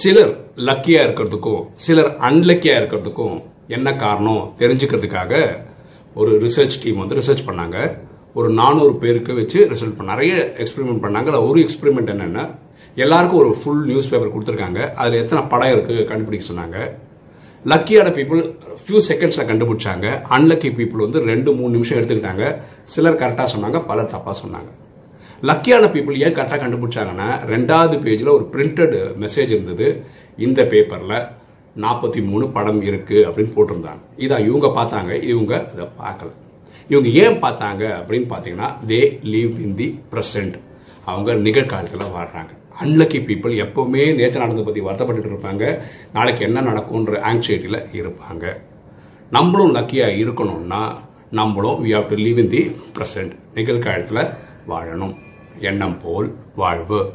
சிலர் லக்கியா இருக்கிறதுக்கும் சிலர் அன்லக்கியா இருக்கிறதுக்கும் என்ன காரணம் தெரிஞ்சுக்கிறதுக்காக ஒரு ரிசர்ச் டீம் வந்து ரிசர்ச் பண்ணாங்க. ஒரு நானூறு பேருக்கு வச்சு ரிசல்ட் பண்ண நிறைய எக்ஸ்பெரிமெண்ட் பண்ணாங்க. அதில் ஒரு எக்ஸ்பெரிமெண்ட் என்னன்னா எல்லாருக்கும் ஒரு ஃபுல் நியூஸ் பேப்பர் கொடுத்துருக்காங்க. அதில் எத்தனை படம் இருக்கு கண்டுபிடிக்க சொன்னாங்க. லக்கியான பீப்புள் ஃபியூ செகண்ட்ஸில் கண்டுபிடிச்சாங்க. அன்லக்கி பீப்புள் வந்து ரெண்டு மூணு நிமிஷம் எடுத்துக்கிட்டாங்க. சிலர் கரெக்டாக சொன்னாங்க பலர் தப்பாக சொன்னாங்க. லக்கியான பீப்புள் ஏன் கரெக்டாக கண்டுபிடிச்சாங்கன்னா ரெண்டாவது பேஜில் ஒரு பிரிண்டட் மெசேஜ் இருந்தது. இந்த பேப்பரில் நாற்பத்தி மூணு படம் இருக்குது அப்படின்னு போட்டிருந்தாங்க. இதான் இவங்க பார்த்தாங்க இவங்க இதை பார்க்கல. இவங்க ஏன் பார்த்தாங்க அப்படின்னு பார்த்தீங்கன்னா தே லீவ் இன் தி ப்ரெசன்ட் அவங்க நிகழ்காலத்தில் வாழ்றாங்க. அன்லக்கி பீப்புள் எப்பவுமே நேற்று நடந்ததை பற்றி வருத்தப்பட்டு இருப்பாங்க. நாளைக்கு என்ன நடக்கும்ன்ற ஆங்ஸைட்டியில் இருப்பாங்க. நம்மளும் லக்கியாக இருக்கணும்னா நம்மளும் we have to live in the present நிகழ்காலத்தில் வாழணும். எண்ணம் போல் வாழ்வு.